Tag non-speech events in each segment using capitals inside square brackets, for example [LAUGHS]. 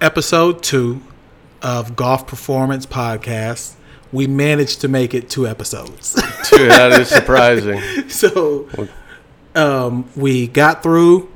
episode two of Golf Performance Podcast. We managed to make it two episodes. Dude, that is surprising. [LAUGHS] so um, we got through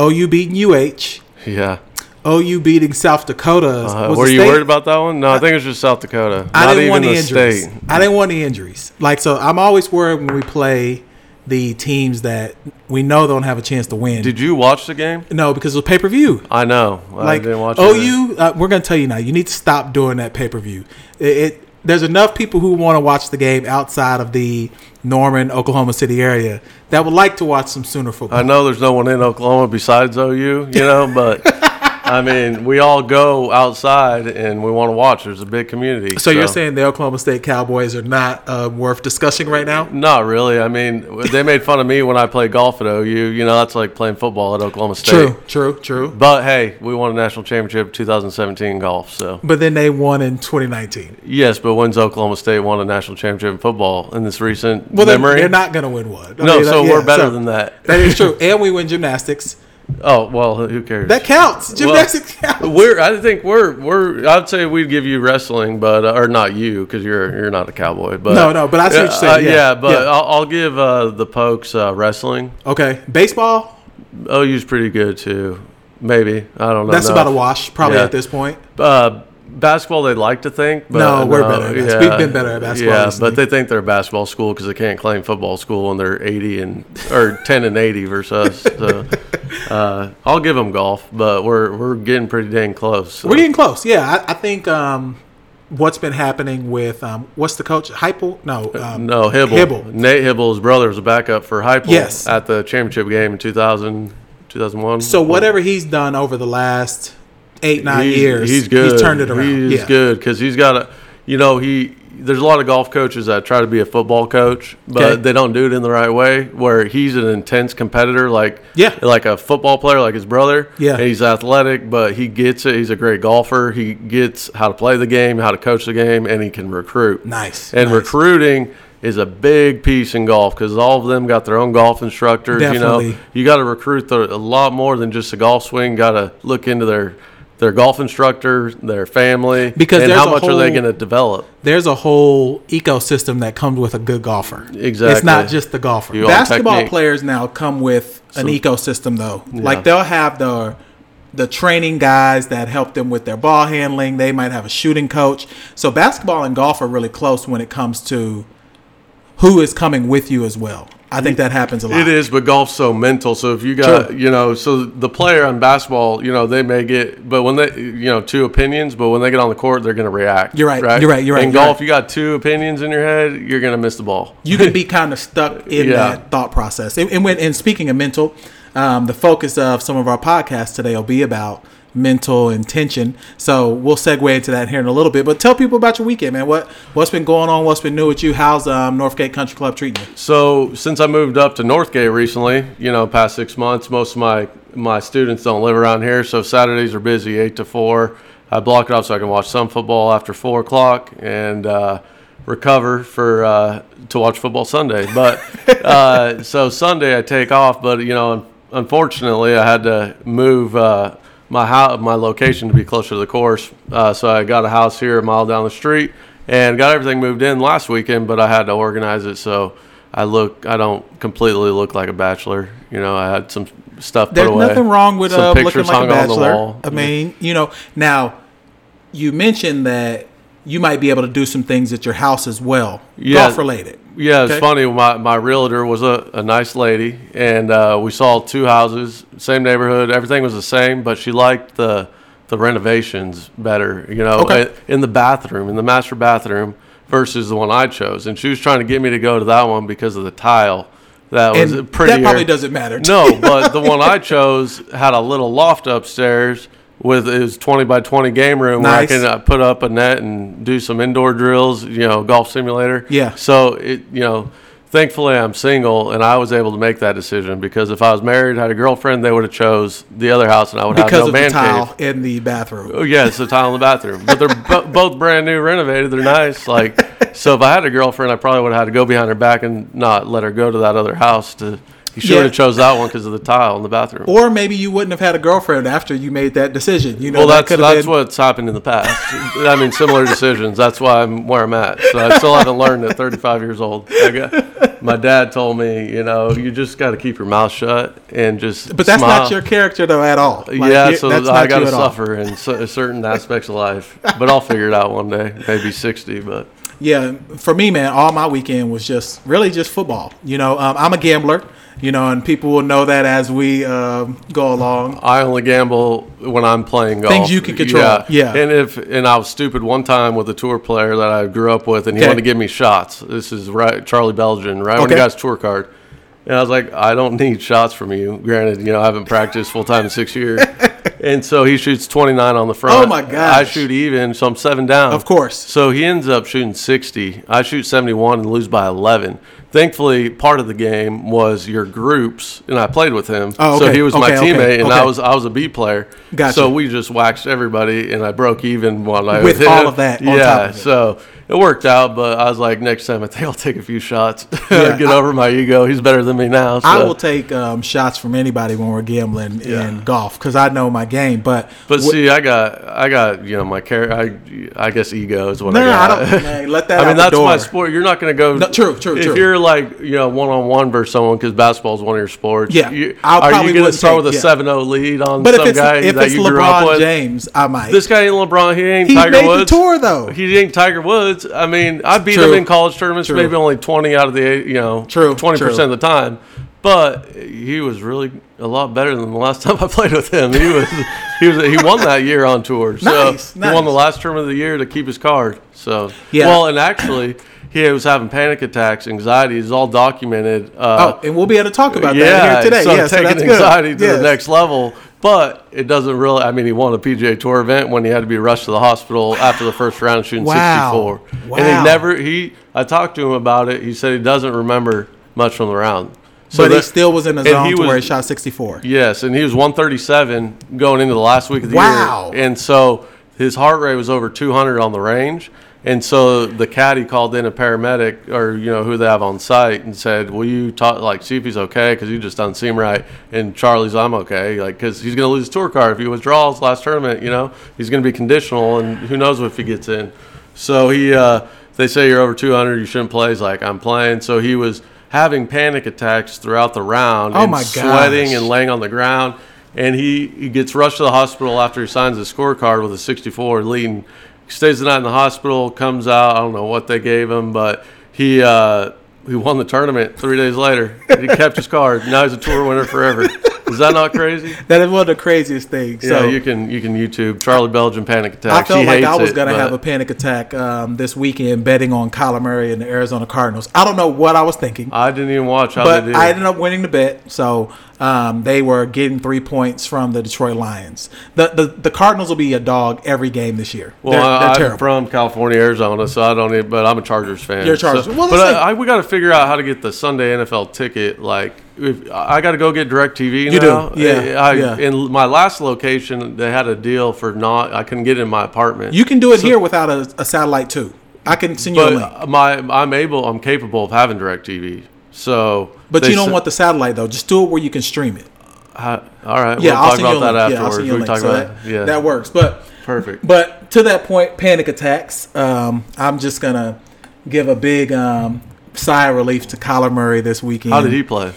OU beating UH, Yeah. OU beating South Dakota. Uh, Was were you state- worried about that one? No, I think it was just South Dakota. I Not didn't even want the injuries. state. I didn't want any injuries. Like so, I'm always worried when we play the teams that we know don't have a chance to win. Did you watch the game? no, because it was pay per view. I know. I Like didn't watch it. OU, uh, we're gonna tell you now. You need to stop doing that pay per view. It, it there's enough people who want to watch the game outside of the Norman, Oklahoma City area that would like to watch some Sooner football. I know there's no one in Oklahoma besides OU, you know, but [LAUGHS] I mean, we all go outside and we want to watch. There's a big community. So you're saying the Oklahoma State Cowboys are not uh, worth discussing right now? Not really. I mean, they made fun of me when I played golf at OU. You know, that's like playing football at Oklahoma State. True, true, true. But hey, we won a national championship 2017 golf. So But then they won in 2019. yes, but when's Oklahoma State won a national championship in football in this recent Well, memory? they're not going to win one. I No, mean, so yeah, we're better so than that. That is true, [LAUGHS] and we win gymnastics. Oh well, who cares? That counts. Gymnastics counts. We're. I think we're. We're. I'd say we'd give you wrestling, but uh, or not you because you're you're not a cowboy. But No, no, but I see what you're saying, Uh, yeah, but yeah. I'll, I'll give uh, the Pokes uh, wrestling. Okay, baseball. OU's pretty good too. Maybe I don't know. That's enough. about a wash, probably Yeah. at this point. Uh, basketball, they'd like to think, but No, we're better at bas- we've been better at basketball Yeah, recently. but they think they're a basketball school because they can't claim football school when they're eighty and or [LAUGHS] ten and eighty versus us. So, [LAUGHS] uh, I'll give them golf, but we're we're getting pretty dang close. so. We're getting close. Yeah, I, I think um, what's been happening with um, what's the coach? Hypel? No, um, No, Hybl. Hybl. Nate Hybl's brother was a backup for Heupel Yes. at the championship game in 2000, 2001. So whatever he's done over the last eight nine he's, years, he's good. He's turned it around. He's yeah. good because he's got a, you know, he. There's a lot of golf coaches that try to be a football coach, but Okay. they don't do it in the right way. Where he's an intense competitor, like Yeah. like a football player, like his brother. Yeah. he's athletic, but he gets it. He's a great golfer. He gets how to play the game, how to coach the game, and he can recruit. Nice. And nice. recruiting is a big piece in golf because all of them got their own golf instructors. You know, you got to recruit the, a lot more than just a golf swing. Got to look into their their golf instructor, their family, Because and how much are they going to develop? There's a whole ecosystem that comes with a good golfer. Exactly. It's not just the golfer. You Basketball players now come with an ecosystem though. Yeah. Like they'll have the the training guys that help them with their ball handling. They might have a shooting coach. So basketball and golf are really close when it comes to who is coming with you as well. I think that happens a lot. It is, but golf's so mental. So if you got, True. you know, so the player on basketball, you know, they may get, but when they, you know, two opinions, but when they get on the court, they're going to react. You're right, you're right, you're right, In you're golf, right. you got two opinions in your head, you're going to miss the ball. you can be [LAUGHS] kind of stuck in Yeah. that thought process. And, and when and speaking of mental, um, the focus of some of our podcasts today will be about mental intention. So we'll segue into that here in a little bit. But tell people about your weekend, man. What what's been going on? What's been new with you? How's um, Northgate Country Club treating you? So since I moved up to Northgate recently, you know, past six months, most of my my students don't live around here, so Saturdays are busy, eight to four. I block it off so I can watch some football after four o'clock and uh, recover for uh, to watch football Sunday. But [LAUGHS] uh, so Sunday I take off, but you know, unfortunately, I had to move. Uh, my house, my location to be closer to the course, uh, so I got a house here a mile down the street, and got everything moved in last weekend. But I had to organize it so I look. I don't completely look like a bachelor. You know, I had some stuff There's put away. There's nothing wrong with uh, looking like a hung on the bachelor. I mean, you know, now you mentioned that you might be able to do some things at your house as well, Yeah. golf related. Yeah, it's Okay. funny. My, my realtor was a, a nice lady, and uh, we saw two houses, same neighborhood. Everything was the same, but she liked the the renovations better. You know, Okay. in the bathroom, in the master bathroom, versus the one I chose. And she was trying to get me to go to that one because of the tile. That was pretty. that probably doesn't matter. No, but the [LAUGHS] one I chose had a little loft upstairs with his 20 by 20 game room Nice. where I can uh, put up a net and do some indoor drills, you know, golf simulator. Yeah. So it, you know, thankfully I'm single and I was able to make that decision because if I was married, had a girlfriend, they would have chose the other house and I would because have no the man tile cave. in the bathroom. Oh yeah, it's a tile in the bathroom, but they're bo- [LAUGHS] both brand new, renovated. They're nice. Like, so if I had a girlfriend, I probably would have had to go behind her back and not let her go to that other house to He should Yeah. have chose that one because of the tile in the bathroom. Or maybe you wouldn't have had a girlfriend after you made that decision. You know, well, that that's have that's been, what's happened in the past. I mean, similar decisions. That's why I'm where I'm at. So I still haven't learned at 35 years old. I got, my dad told me, you know, you just got to keep your mouth shut and just. But that's smile. not your character though at all. Like, yeah, so that's I got you to at all. suffer in cer- certain aspects of life, but I'll figure it out one day. Maybe 60, but Yeah, for me, man, all my weekend was just really just football. You know, um, I'm a gambler. You know, and people will know that as we um, go along. I only gamble when I'm playing golf. Things you can control, Yeah. yeah. And if and I was stupid one time with a tour player that I grew up with, and he Okay. wanted to give me shots. This is right, Charlie Beljan, right when he Okay. got his tour card. And I was like, I don't need shots from you. Granted, you know, I haven't practiced full time in six [LAUGHS] years. and so he shoots 29 on the front. Oh, my gosh. I shoot even, so I'm seven down. Of course. So he ends up shooting 60. I shoot 71 and lose by 11. Thankfully, part of the game was your groups, and I played with him. Oh, So he was my okay, okay, teammate, and I was I was a B player. Gotcha. So we just waxed everybody, and I broke even while I With all of that on yeah. top of it. So it worked out, but I was like, next time I think I'll take a few shots, [LAUGHS] Yeah, get I- over my ego. He's better than me now. So. I will take um, shots from anybody when we're gambling in golf because I know my game. But But wh- see, I got, I got, you know, my care. I, I guess ego is what no, I no, I don't. [LAUGHS] Man, let that. I mean, that's my sport. You're not going to go. No, true, true, If true. you're like, you know, one on one versus someone, because basketball is one of your sports. Yeah, you, I'll are you going to start with a yeah. 7 0 lead on But some if guy if that it's you grew up LeBron with? James, I might. This guy ain't LeBron. He ain't he Tiger made Woods. the tour though. He ain't Tiger Woods. I mean, I beat True. him in college tournaments, True. maybe only twenty out of the you know, True, twenty percent of the time. But he was really a lot better than the last [LAUGHS] time I played with him. He was, he was, he won that year on tour. So Nice, he won the last tournament of the year to keep his card. So Yeah. well, and actually, he was having panic attacks, anxiety. It's all documented. Uh, oh, and we'll be able to talk about yeah, that here today. so yeah, so taking good. anxiety to Yes. the next level. But it doesn't really. I mean, he won a PGA Tour event when he had to be rushed to the hospital after the first round shooting Wow. 64. Wow. And he never. He. I talked to him about it. He said he doesn't remember much from the round. But he still was in and zone he to where he shot 64. Yes, and he was 137 going into the last week of the Wow. year. And so his heart rate was over 200 on the range. And so the caddy called in a paramedic or, you know, who they have on site and said, will you talk, like, see if he's okay? Because he just doesn't seem right. And Charlie's, I'm okay. Like, because he's going to lose his tour card if he withdraws last tournament, you know, he's going to be conditional and who knows if he gets in. So he, uh, they say you're over 200, you shouldn't play. He's like, I'm playing. So he was having panic attacks throughout the round Oh and my sweating and laying on the ground. And he, he gets rushed to the hospital after he signs his scorecard with a 64 leading. Stays the night in the hospital, comes out. I don't know what they gave him, but he uh, he won the tournament three days later. He kept his card. Now he's a tour winner forever. [LAUGHS] Is that not crazy? [LAUGHS] That is one of the craziest things. Yeah, so you can you can YouTube Charlie Beljan panic attacks. I felt He like I was going to but- have a panic attack um, this weekend betting on Kyler Murray and the Arizona Cardinals. I don't know what I was thinking, I didn't even watch how but they did. I ended up winning the bet. So um, they were getting three points from the Detroit Lions. The, the the Cardinals will be a dog every game this year. Well, they're, I, they're I'm terrible. from California, Arizona, so I don't need. But I'm a Chargers fan. You're a Chargers- So, well, but let's I, I, we got to figure out how to get the Sunday NFL ticket. Like, if, I got to go get Directv You do, now. yeah, I, yeah. In my last location, they had a deal for not. I couldn't get in my apartment. You can do it here without a, a satellite too. I can send you a link. my I'm able. I'm capable of having Directv. So, But you don't want the satellite though. Just do it where you can stream it. I- all right, Yeah, we'll I'll talk send you a about that link. Yeah, afterwards. send we talk So about that, yeah, that works. But perfect. But to that point, panic attacks. Um, I'm just gonna give a big um, sigh of relief to Kyler Murray this weekend. How did he play?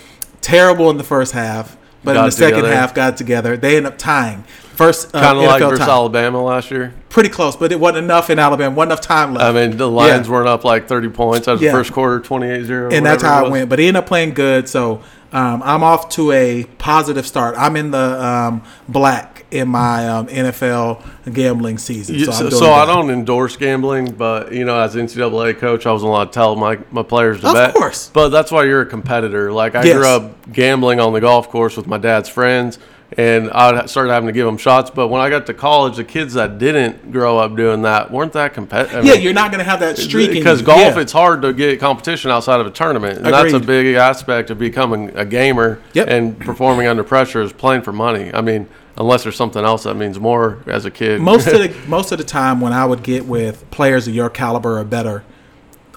Terrible in the first half, but in Got the second together. half got together. They end up tying. First uh, Kind of like versus tie. Alabama last year. Pretty close, but it wasn't enough in Alabama. wasn't enough time left. I mean, the Lions Yeah. weren't up like 30 points. That was Yeah. the first quarter, 28-0. and that's how it was. went. But he ended up playing good, so um, I'm off to a positive start. I'm in the um, black in my um, NFL gambling season. So, So, so I don't endorse gambling, but you know, as an NCAA coach, I wasn't allowed to tell my, my players to Of bet. Of course. But that's why you're a competitor. Like I Yes. grew up gambling on the golf course with my dad's friends, and I started having to give them shots. But when I got to college, the kids that didn't grow up doing that weren't that competitive. Yeah, you're not going to have that streak because golf, Yeah. it's hard to get competition outside of a tournament, and that's a big aspect of becoming a gamer Yep. and performing under pressure is playing for money. I mean, unless there's something else that means more as a kid. most of the [LAUGHS] most of the time when I would get with players of your caliber or better,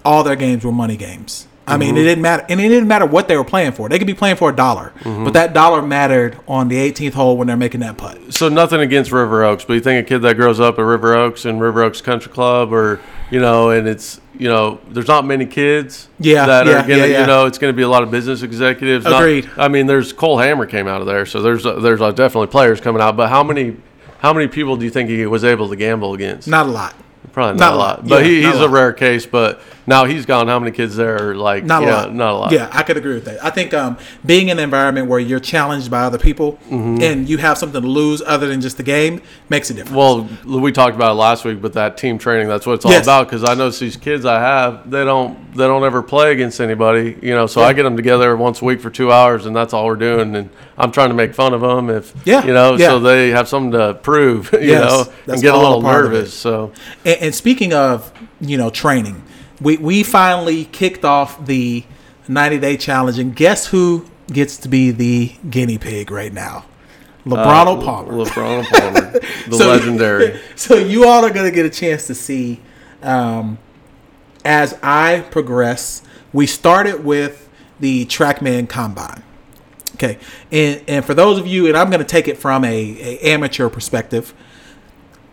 all their games were money games. I mean, it didn't matter, and it didn't matter what they were playing for. They could be playing for a dollar, but that dollar mattered on the 18th hole when they're making that putt. So nothing against River Oaks, but you think a kid that grows up at River Oaks and River Oaks Country Club, or you know, and it's you know, there's not many kids. Yeah, that yeah, are gonna, yeah, yeah. you know, it's going to be a lot of business executives. Not- Agreed. I mean, there's Cole Hammer came out of there, so there's there's uh, definitely players coming out. But how many how many people do you think he was able to gamble against? Not a lot. Probably not not, a a lot. But Yeah, he, he's a a, rare case. But now he's gone. How many kids there are like Not a yeah, lot. Not a lot. Yeah, I could agree with that. I think um, being in an environment where you're challenged by other people Mm-hmm. and you have something to lose other than just the game makes a difference. Well, we talked about it last week, but that team training, that's what it's all Yes. about. Because I notice these kids I have, they don't, they don't ever play against anybody, you know. So I get them together once a week for two hours, and that's all we're doing. And I'm trying to make fun of them, if Yeah, you know, yeah. so they have something to prove, [LAUGHS] you Yes, know, that's and get a little part of it. nervous. So And, and speaking of, you know, training, we, we finally kicked off the 90 day challenge, and guess who gets to be the guinea pig right now? LeBron uh, Palmer. LeBron Palmer, [LAUGHS] the So- legendary. [LAUGHS] So you all are going to get a chance to see um, as I progress. We started with the TrackMan Combine. Okay, and and for those of you, and I'm going to take it from a, a amateur perspective.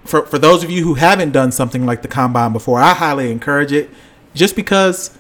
For for those of you who haven't done something like the combine before, I highly encourage it, just because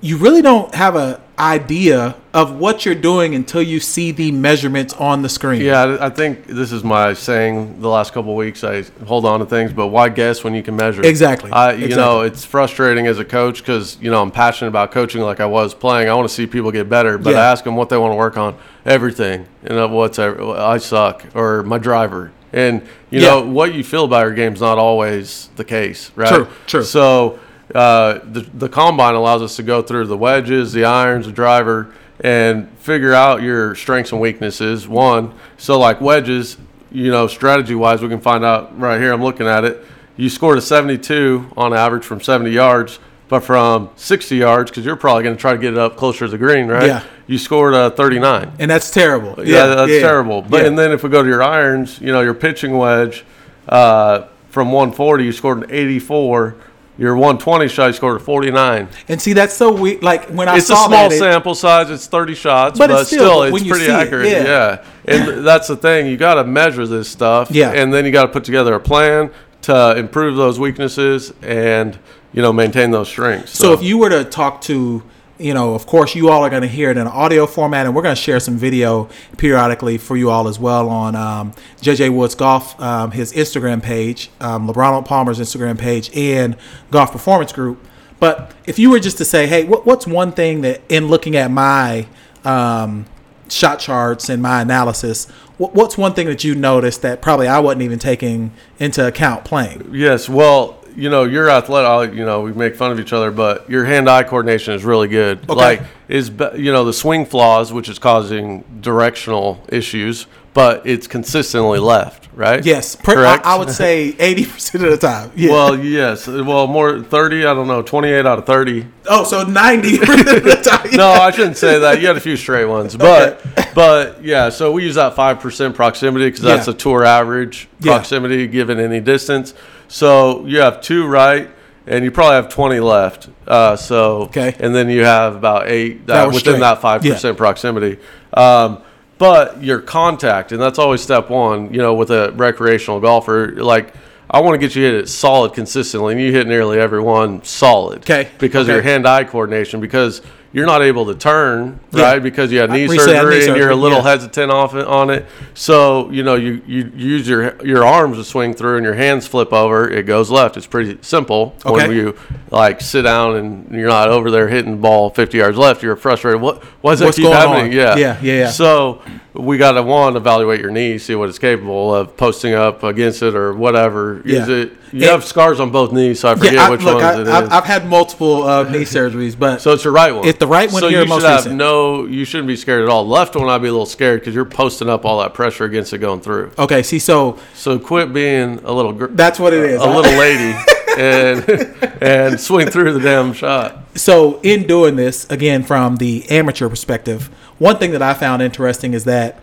you really don't have a idea of what you're doing until you see the measurements on the screen. Yeah, I I think this is my saying the last couple of weeks. I hold on to things, but why guess when you can measure? Exactly. I, you know, it's frustrating as a coach because you know I'm passionate about coaching like I was playing. I want to see people get better, but Yeah. I ask them what they want to work on. Everything. You uh, know, what's ever, I suck or my driver, and you Yeah. know what you feel about your game is not always the case, right? True, true. So uh, the the combine allows us to go through the wedges, the irons, the driver, and figure out your strengths and weaknesses. One, so like wedges, you know, strategy wise, we can find out right here. I'm looking at it. You scored a 72 on average from 70 yards, but from 60 yards, because you're probably going to try to get it up closer to the green, right? Yeah. You scored a 39. and that's terrible. Yeah, that's terrible. But yeah. and then if we go to your irons, you know, your pitching wedge uh, from 140, you scored an 84. Your 120 shot, you scored a 49. And see, that's so weird. Like when I It's a small that, it- sample size. It's 30 shots, But but, it's still- still, it's pretty see it, accurate. yeah. yeah. and [CLEARS THROAT] that's the thing. You got to measure this stuff. Yeah. and then you got to put together a plan to improve those weaknesses and you know maintain those strengths. so if you were to talk to, you know, of course, you all are going to hear it in an audio format, and we're going to share some video periodically for you all as well on um, JJ Woods Golf, um, his Instagram page, um, LeBron Palmer's Instagram page, and Golf Performance Group. But if you were just to say, hey, what, what's one thing that in looking at my um, shot charts and my analysis, what, what's one thing that you noticed that probably I wasn't even taking into account playing? Yes, well, you know, you're athletic. You know, we make fun of each other, but your hand-eye coordination is really good. Okay. Like, is you know the swing flaws, which is causing directional issues, but it's consistently left, right? Yes, per, I, correct. I would say [LAUGHS] eighty percent of the time. Yeah. Well, yes. Well, more thirty. I don't know. Twenty-eight out of thirty. oh, so ninety [LAUGHS] percent of the [LAUGHS] time. No, I shouldn't say that. You had a few straight ones, but but yeah. So we use that five percent proximity because that's Yeah. the tour average Yeah. proximity given any distance. So you have two right, and you probably have twenty left. Uh, so Okay. and then you have about eight That within straight. that five percent proximity. Um, but your contact, and that's always step one. You know, with a recreational golfer, like. I want to get you hit it solid consistently, and you hit nearly every one solid. Okay. Because of your hand-eye coordination, because you're not able to turn Yeah. right because you had knee recently had surgery knee and you're a little yeah. hesitant off on it. So you know you, you use your your arms to swing through and your hands flip over. It goes left. It's pretty simple. Okay. When you like sit down and you're not over there hitting the ball 50 yards left, you're frustrated. What why does that What's keep happening? Yeah. Yeah, yeah, yeah. So we got to one evaluate your knee, see what it's capable of posting up against it or whatever. Is it you And- have scars on both knees, so I forget yeah, I, which look, ones I, it is. I've, I've had multiple uh, knee surgeries, but So it's your right one. It's the right one so you most should have recent. no. You shouldn't be scared at all. Left one, I'd be a little scared because you're posting up all that pressure against it going through. okay. See, so So quit being a little gr- that's what it is. a little lady [LAUGHS] and and swing through the damn shot. so in doing this again from the amateur perspective one thing that i found interesting is that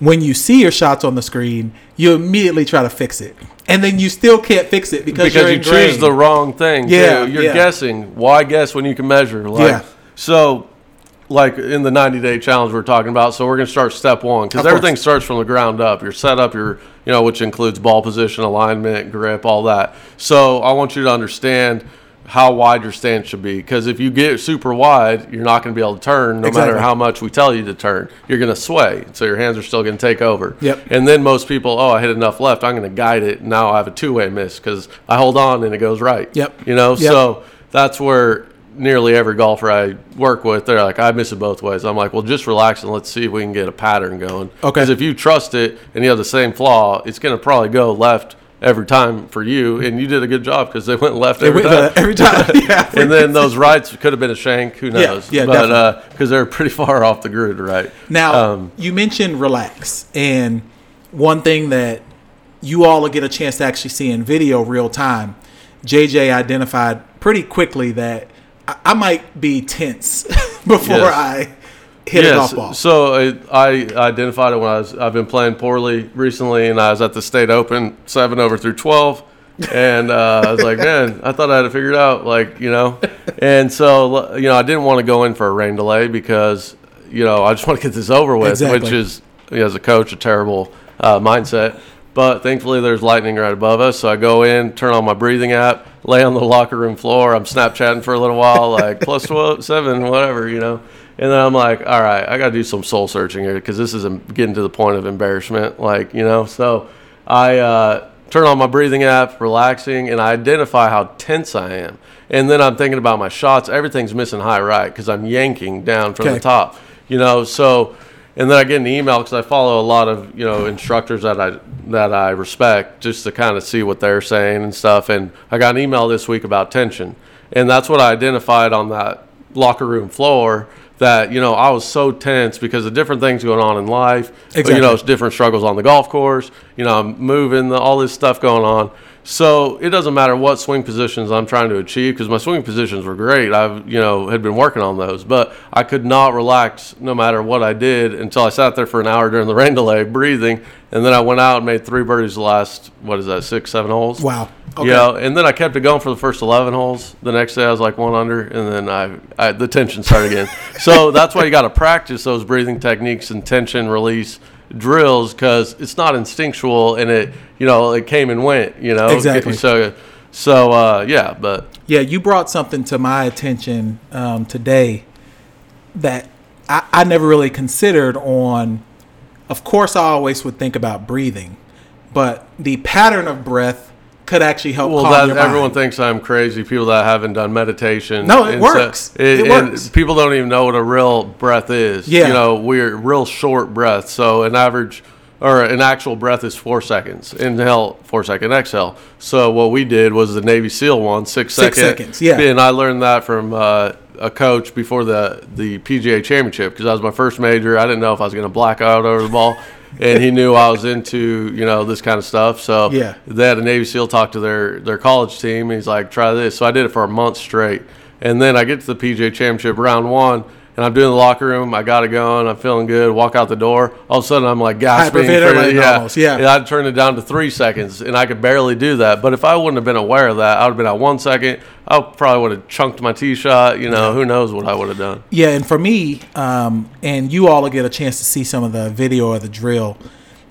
when you see your shots on the screen you immediately try to fix it and then you still can't fix it because, Because you ingrained. choose the wrong thing. Yeah, too. You're yeah. guessing. Why guess when you can measure? Like, Yeah. So, like in the 90 day challenge we're talking about, so we're going to start step one because Of course. everything starts from the ground up. Your setup, your, you know, which includes ball position, alignment, grip, all that. So, I want you to understand how wide your stance should be because if you get super wide, you're not going to be able to turn no Exactly. matter how much we tell you to turn. You're going to sway. So, your hands are still going to take over. Yep. And then most people, oh, I hit enough left. I'm going to guide it. Now I have a two way miss because I hold on and it goes right. Yep. You know, Yep. so that's where nearly every golfer I work with, they're like, I miss it both ways. I'm like, well, just relax and let's see if we can get a pattern going. Okay. Because if you trust it and you have the same flaw, it's going to probably go left every time for you. And you did a good job because they went left every Every, time. uh, every time. yeah. [LAUGHS] and then [LAUGHS] those rights could have been a shank. Who knows? yeah, but because they're pretty [LAUGHS] far off the grid, right? Now, Um, you mentioned relax, and one thing that you all will get a chance to actually see in video real time, JJ identified pretty quickly that I, I might be tense before Yes. I hit a golf ball. So I, I identified it when I was. I've been playing poorly recently, and I was at the state open, seven over through twelve, and uh, I was like, man, I thought I had it figured out, like you know, and so you know, I didn't want to go in for a rain delay because you know I just want to get this over with, Exactly. which is you know, as a coach a terrible uh, mindset. But thankfully, there's lightning right above us. So I go in, turn on my breathing app, lay on the locker room floor. I'm Snapchatting for a little while, like plus 12, 7, whatever, you know. And then I'm like, all right, I got to do some soul searching here because this is getting to the point of embarrassment, like, you know. So I uh, turn on my breathing app, relaxing, and I identify how tense I am. And then I'm thinking about my shots. Everything's missing high right because I'm yanking down from Okay. the top, you know. So and then I get an email because I follow a lot of you know instructors that I that I respect just to kind of see what they're saying and stuff. And I got an email this week about tension, and that's what I identified on that locker room floor. That you know I was so tense because of different things going on in life. Exactly. You know, it's different struggles on the golf course. You know, I'm moving, all this stuff going on. So it doesn't matter what swing positions I'm trying to achieve because my swing positions were great. I've you know had been working on those, but I could not relax no matter what I did until I sat there for an hour during the rain delay, breathing, and then I went out and made three birdies the last what is that six seven holes. Wow. Okay. You know, and then I kept it going for the first eleven holes. The next day I was like one under, and then I, I the tension started again. [LAUGHS] so that's why you got to practice those breathing techniques and tension release drills because it's not instinctual and it you know it came and went. You know Exactly. So so uh, yeah, but Yeah, you brought something to my attention um, today that I, I never really considered on. Of course, I always would think about breathing, but the pattern of breath could actually help Well, that, everyone thinks I'm crazy. People that haven't done meditation. No, it And so- works. It and works. People don't even know what a real breath is. Yeah. You know, we're real short breath. So an average or an actual breath is four seconds. Inhale, four second exhale. So what we did was the Navy SEAL one, six, Six second. seconds, yeah. And I learned that from uh, a coach before the the PGA Championship because that was my first major. I didn't know if I was going to black out over the ball. And he knew I was into, you know, this kind of stuff. So Yeah. they had a Navy SEAL talk to their their college team. He's like, try this. So I did it for a month straight, and then I get to the PGA Championship round one, and I'm doing the locker room. I got it going. I'm feeling good. Walk out the door. All of a sudden, I'm like gasping. Hyperventilating yeah, almost, yeah. And I turned it down to three seconds, and I could barely do that. But if I wouldn't have been aware of that, I would have been at one second. I probably would have chunked my tee shot. You know, who knows what I would have done. Yeah, and for me, um, and you all will get a chance to see some of the video or the drill.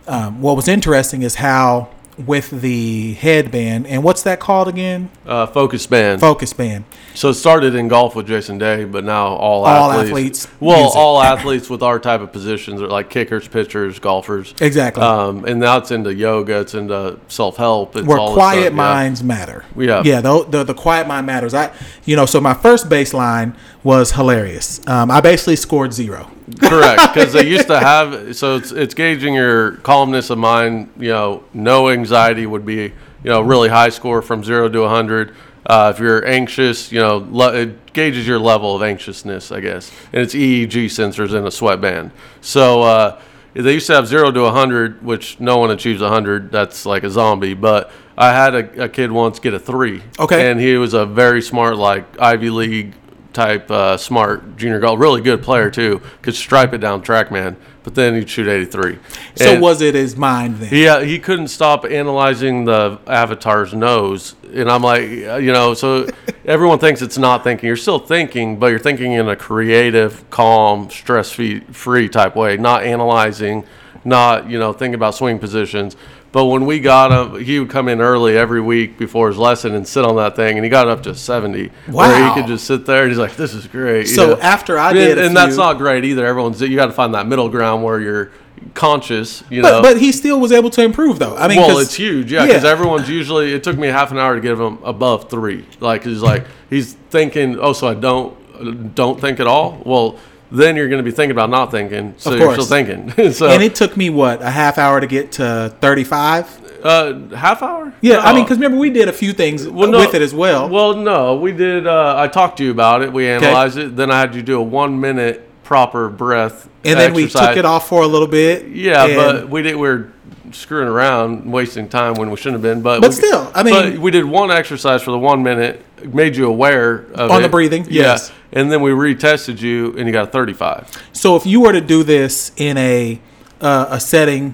Um, what was interesting is how with the headband and what's that called again? Uh, focus band. Focus band. So it started in golf with Jason Day, but now all, All athletes. athletes Well, all [LAUGHS] athletes with our type of positions are like kickers, pitchers, golfers. Exactly. Um, and now it's into yoga. It's into self help. Where quiet stuff, yeah. minds matter. Yeah. Yeah, the, the the quiet mind matters. I you know, so my first baseline was hilarious. Um, I basically scored zero. Correct, because they used to [LAUGHS] have. So it's it's gauging your calmness of mind. You know, no anxiety would be you know really high score from zero to hundred. Uh, if you're anxious, you know, le- it gauges your level of anxiousness, I guess. And it's EEG sensors in a sweatband. So uh, they used to have zero to 100, which no one achieves 100. That's like a zombie. But I had a, a kid once get a three. Okay. And he was a very smart, like Ivy League type uh, smart junior golf, really good player too. Could stripe it down TrackMan. But then he'd shoot 83. So And- was it his mind then? yeah, he couldn't stop analyzing the avatar's nose, and I'm like, uh, you know, so [LAUGHS] everyone thinks it's not thinking. You're still thinking, but you're thinking in a creative, calm, stress-free type way, not analyzing, not you know thinking about swing positions. But when we got him, he would come in early every week before his lesson and sit on that thing, and he got up to 70. Where he could just sit there, and he's like, "This is great." you So know? after I and, did a and that's not great either. Everyone's you got to find that middle ground where you're conscious, you But know. but he still was able to improve though. I mean, well, it's huge, yeah, because everyone's usually. It took me half an hour to get him above three. Like he's like he's thinking, oh, so I don't don't think at all. Well, then you're going to be thinking about not thinking, so you're still thinking. [LAUGHS] so and it took me what a half hour to get to thirty five. uh, half hour. Yeah, I mean, because remember we did a few things Well, no. with it as well. Well, no, we did. Uh, I talked to you about it. We analyzed it. Then I had you do a one minute proper breath, and then we took it off for a little bit. Yeah, but we did. We were screwing around, wasting time when we shouldn't have been. But But we- still, I mean- but we did one exercise for the one minute, made you aware of On it. the breathing, Yeah. yes. and then we retested you, and you got a thirty-five. So if you were to do this in a uh, a setting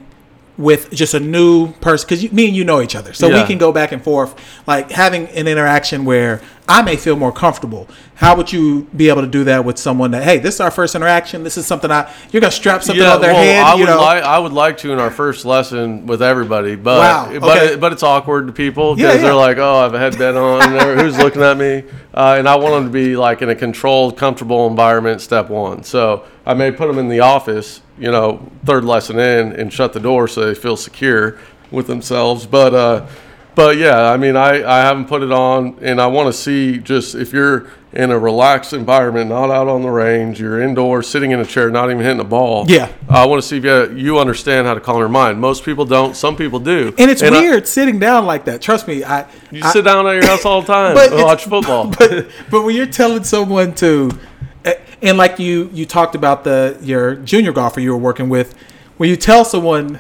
with just a new person, because me and you know each other, so we can go back and forth, like having an interaction where I may feel more comfortable. How would you be able to do that with someone that, hey, this is our first interaction. This is something I you're gonna strap something on their well, head, I you would know? like I would like to in our first lesson with everybody, but Wow, but okay. it, but it's awkward to people Yeah, because yeah. they're like, oh, I have a headband on, or who's looking at me, uh, and I want them to be like in a controlled, comfortable environment. Step one, so I may put them in the office, you know, third lesson in, and shut the door so they feel secure with themselves, but. uh but yeah, I mean, I, I haven't put it on, and I want to see just if you're in a relaxed environment, not out on the range, you're indoors, sitting in a chair, not even hitting a ball. Yeah. I want to see if you, you understand how to calm your mind. Most people don't. Some people do. and it's I- weird sitting down like that. Trust me, I. you I- sit down at your house all the time, [LAUGHS] But and watch football. [LAUGHS] but but when you're telling someone to, and like you you talked about the your junior golfer you were working with, when you tell someone,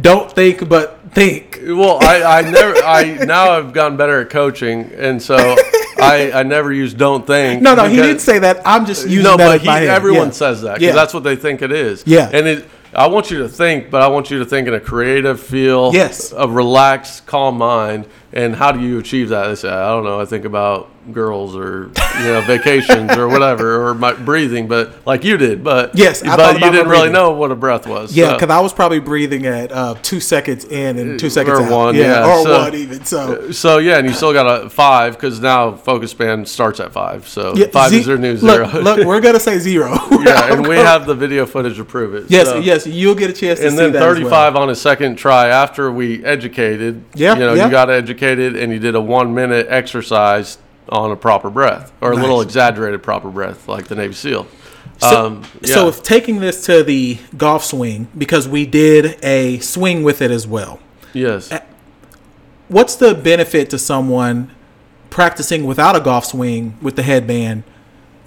don't think but think. well, I, I never. I now I've gotten better at coaching, and so [LAUGHS] I, I never use don't think. No, no, he didn't say that. I'm just using no, that but he, everyone Yeah. says that because Yeah. that's what they think it is. Yeah. and it. I want you to think, but I want you to think in a creative feel. Yes. a relaxed, calm mind. And how do you achieve that? They say, I don't know. I think about girls or you know vacations or whatever or my breathing, but like you did. But Yes, I but you didn't really know what a breath was. Yeah, so- because I was probably breathing at uh, two seconds in and two seconds or out. one, yeah, or so- one even. So So yeah, and you still got a five because now focus band starts at five. So yeah, five ze- is their new zero. Look, look, [LAUGHS] we're gonna say zero. [LAUGHS] yeah, and we [LAUGHS] have the video footage to prove it. Yes, so. yes, you'll get a chance to And see then that. as well. 35 on a second try after we educated. Yeah, you know, yeah. you got and you did a one minute exercise on a proper breath or a little exaggerated proper breath, like the Navy SEAL. So, um, yeah. so if taking this to the golf swing, because we did a swing with it as well. yes. What's the benefit to someone practicing without a golf swing with the headband,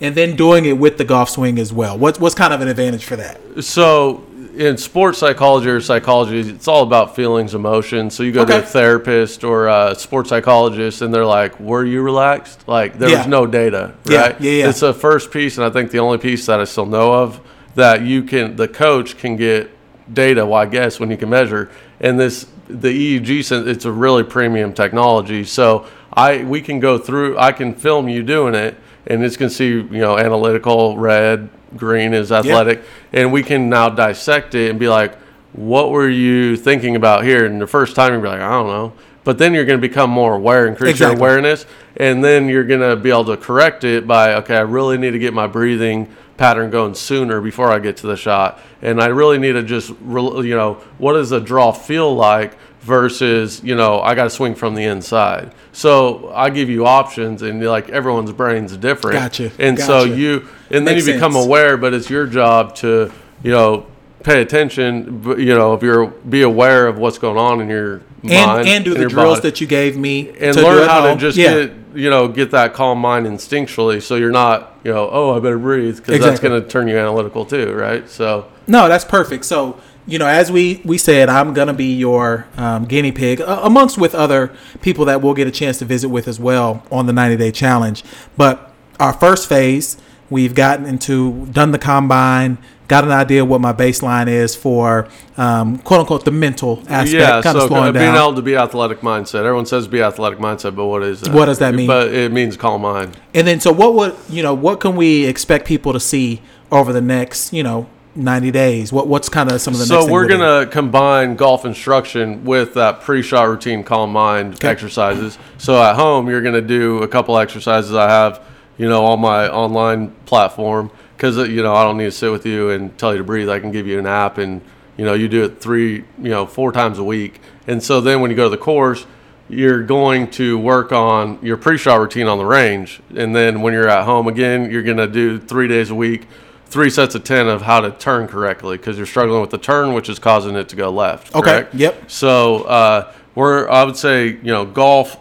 and then doing it with the golf swing as well? What's what's kind of an advantage for that? So in sports psychology or psychology, it's all about feelings, emotions. So you go to a therapist or a sports psychologist, and they're like, "Were you relaxed?" Like there Yeah. was no data, right? yeah, yeah. It's the first piece, and I think the only piece that I still know of that you can, the coach can get data. Well, I guess when you can measure, and this the EEG, it's a really premium technology. So I we can go through. I can film you doing it, and it's gonna see you know analytical, red, green is athletic, and we can now dissect it and be like, what were you thinking about here? And the first time you'll be like, I don't know. But then you're going to become more aware, increase Exactly. your awareness, and then you're going to be able to correct it by, okay, I really need to get my breathing pattern going sooner before I get to the shot, and I really need to just, you know, what does a draw feel like versus, you know, I got to swing from the inside. So I give you options, and like everyone's brain's different. Gotcha, And so you, and then Makes you become sense. aware, but it's your job to, you know, pay attention. You know, if you're be aware of what's going on in your And mind and do the drills body. that you gave me and to learn how to just yeah. get you know get that calm mind instinctually, so you're not you know oh I better breathe because that's going to turn you analytical too, right? So No, that's perfect. So, you know, as we we said, I'm gonna be your um, guinea pig, uh, amongst with other people that we'll get a chance to visit with as well on the 90 day challenge. But our first phase, We've gotten into done the combine, got an idea what my baseline is for um, quote unquote the mental aspect, yeah, kind so of slowing being down. able to be athletic mindset. Everyone says be athletic mindset, but what is that? What does that mean? But it means calm mind. And then, so what would you know? What can we expect people to see over the next, you know, ninety days? What what's kind of some of the So we're gonna combine golf instruction with that pre-shot routine, calm mind Okay. exercises. So at home, you're gonna do a couple exercises I have, you know, on my online platform because uh, you know I don't need to sit with you and tell you to breathe. I can give you an app, and you know you do it three, you know, four times a week. And so then when you go to the course, you're going to work on your pre-shot routine on the range, and then when you're at home again, you're gonna do three days a week three sets of 10 of how to turn correctly because you're struggling with the turn, which is causing it to go left. Okay, correct? yep. So uh, we're, I would say, you know, golf,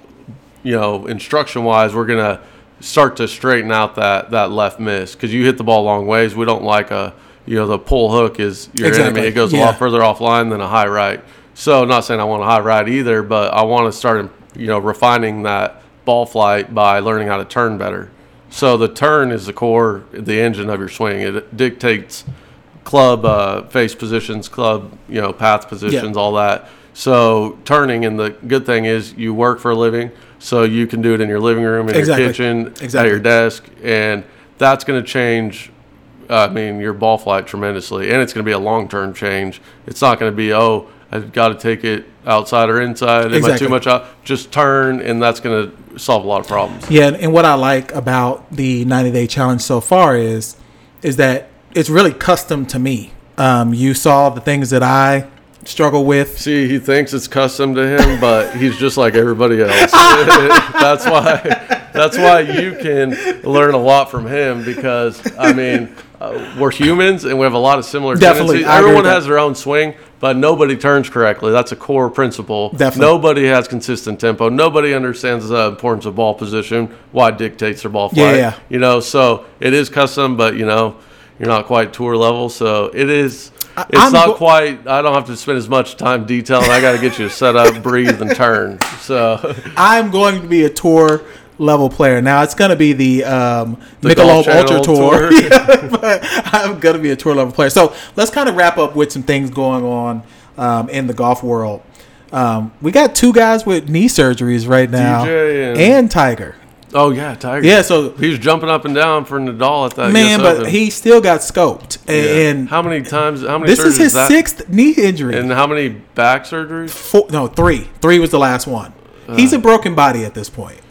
you know, instruction wise, we're going to start to straighten out that, that left miss because you hit the ball long ways. We don't like a, you know, the pull hook is your Exactly, enemy. It goes a lot further offline than a high right. So not saying I want a high right either, but I want to start, you know, refining that ball flight by learning how to turn better. So the turn is the core, the engine of your swing. It dictates club uh, face positions, club you know path positions, all that. So turning, and the good thing is you work for a living, so you can do it in your living room, in Exactly. your kitchen, Exactly. at your desk, and that's going to change. I mean, your ball flight tremendously, and it's going to be a long term change. It's not going to be oh, I've got to take it outside or inside. Am I too much out? Just turn, and that's going to solve a lot of problems. Yeah, and, what I like about the 90 day challenge so far is is that it's really custom to me. Um, you saw the things that I struggle with. See, he thinks it's custom to him, but he's just like everybody else. [LAUGHS] that's why. That's why you can learn a lot from him because I mean, uh, we're humans and we have a lot of similar Definitely, tendencies. Everyone with that. has their own swing, but nobody turns correctly. That's a core principle. Definitely. Nobody has consistent tempo. Nobody understands the importance of ball position, why it dictates their ball Yeah, flight. yeah. You know, so it is custom, but you know, you're not quite tour level, so it is. It's I'm not go- quite. I don't have to spend as much time detailing. I got to get you to set up, breathe, and turn. So [LAUGHS] I'm going to be a tour level player. Now it's going to be the, um, The Michelob Ultra Tour, Tour. [LAUGHS] Yeah, but I'm going to be a tour level player. So let's kind of wrap up with some things going on um, in the golf world. Um, we got two guys with knee surgeries right now, DJ and- and Tiger. Oh yeah, Tiger. Yeah, so he was jumping up and down for Nadal at that. man, but he still got scoped, Yeah. and how many times? How many? this is his sixth knee injury. And how many back surgeries? Four, no, three. Three was the last one. He's a broken body at this point.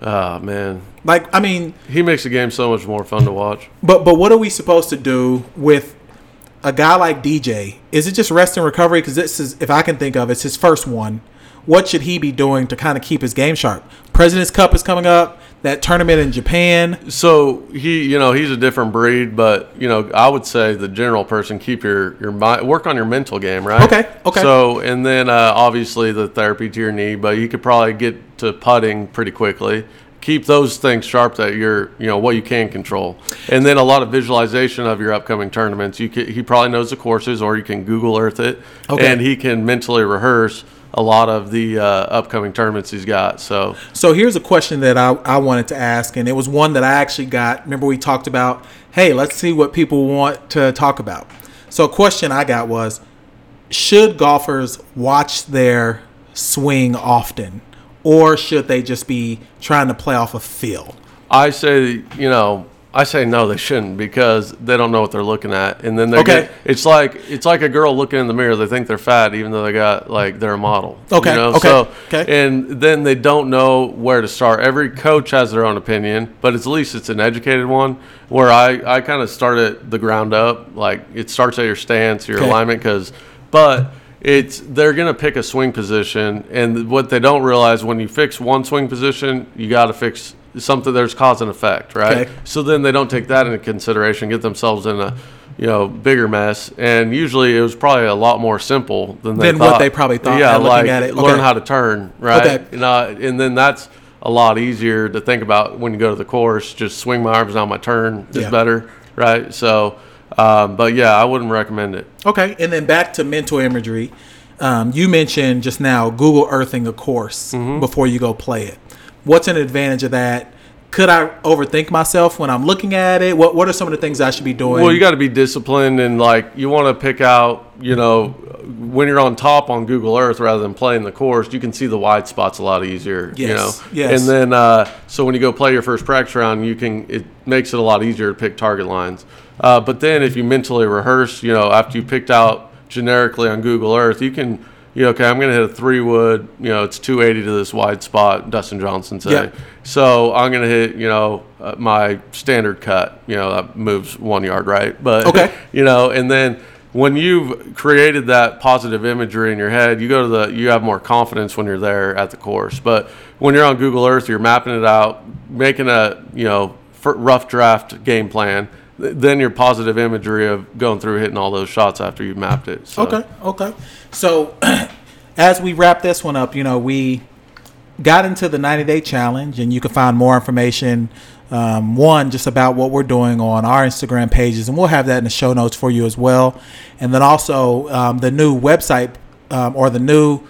Oh man, Like, I mean, he makes the game so much more fun to watch. but but what are we supposed to do with a guy like DJ? Is it just rest and recovery? Because this is, if I can think of, it's his first one. What should he be doing to kind of keep his game sharp? President's Cup is coming up. That tournament in Japan. So he, you know, he's a different breed, but you know, I would say the general person keep your your mind, work on your mental game, right? Okay, okay. So and then uh, obviously the therapy to your knee, but you could probably get to putting pretty quickly. Keep those things sharp that you're, you know, what you can control, and then a lot of visualization of your upcoming tournaments. You could, he probably knows the courses, or you can Google Earth it, Okay. and he can mentally rehearse a lot of the uh, upcoming tournaments he's got. So So here's a question that I, I wanted to ask, and it was one that I actually got. Remember, we talked about, hey, let's see what people want to talk about. So, a question I got was Should golfers watch their swing often, or should they just be trying to play off a feel? I say, you know, I say no, they shouldn't because they don't know what they're looking at, and then they Okay. get. It's like it's like a girl looking in the mirror. They think they're fat, even though they got like they're a model. Okay, You know? okay, So, okay. and then they don't know where to start. Every coach has their own opinion, but at least it's an educated one. Where I I kind of start at the ground up. Like it starts at your stance, your Okay. alignment, because, but. It's they're gonna pick a swing position, and what they don't realize when you fix one swing position, you got to fix something. There's cause and effect, right? Okay. So then they don't take that into consideration, get themselves in a you know bigger mess. And usually it was probably a lot more simple than they Than what they probably thought, Yeah, like at it. learn Okay. how to turn, right? Okay. You know, and then that's a lot easier to think about when you go to the course. Just swing my arms on my turn is Yeah. better, right? So, um, but yeah, I wouldn't recommend it. Okay, and then back to mental imagery. Um, you mentioned just now Google Earthing a course Mm-hmm. before you go play it. What's an advantage of that? could I overthink myself when I'm looking at it? What What are some of the things I should be doing? Well, you got to be disciplined and like you want to pick out, you know, when you're on top on Google Earth rather than playing the course, you can see the wide spots a lot easier. You know, Yes, yes. And then uh, so when you go play your first practice round, you can it makes it a lot easier to pick target lines. Uh, but then if you mentally rehearse, you know, after you picked out generically on Google Earth, you can. You know, okay, I'm going to hit a three wood. You know, it's 280 to this wide spot. Dustin Johnson say. Yeah. So I'm going to hit. You know, uh, my standard cut. You know, that moves one yard, right? But Okay. [LAUGHS] you know and then when you've created that positive imagery in your head you go to the you have more confidence when you're there at the course but when you're on google earth you're mapping it out making a you know rough draft game plan then your positive imagery of going through hitting all those shots after you've mapped it so. Okay, okay. So [CLEARS THROAT] as we wrap this one up, you know, we got into the 90 day challenge, and you can find more information. Um, one, just about what we're doing on our Instagram pages, and we'll have that in the show notes for you as well. And then also um, the new website um, or the new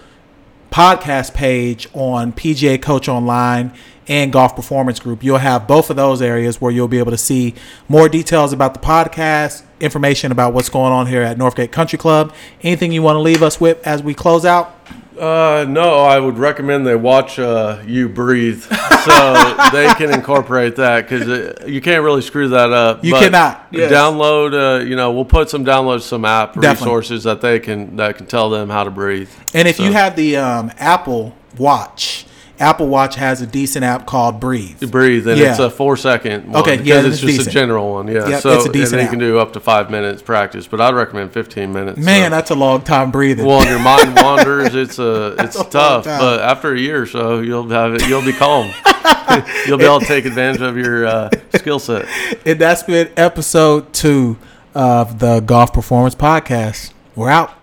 podcast page on PGA Coach Online and Golf Performance Group. You'll have both of those areas where you'll be able to see more details about the podcast, information about what's going on here at Northgate Country Club. Anything you want to leave us with as we close out? Uh, no, I would recommend they watch uh, you breathe, so [LAUGHS] they can incorporate that because you can't really screw that up. You But cannot, yes. download. Uh, you know, we'll put some download some app Definitely. resources that they can that can tell them how to breathe. And if you have the um, Apple Watch, Apple Watch has a decent app called Breathe. breathe, and Yeah. it's a four second. One Okay, yeah, it's it's just decent. a general one. Yeah, Yep, so it's a decent and you can do up to five minutes practice, but I'd recommend fifteen minutes. Man, so. that's a long time breathing. well, your mind [LAUGHS] wanders. It's a it's a tough, but after a year or so, you'll have it. You'll be calm. [LAUGHS] you'll be able to take advantage of your uh, skill set. and that's been episode two of the Golf Performance Podcast. We're out.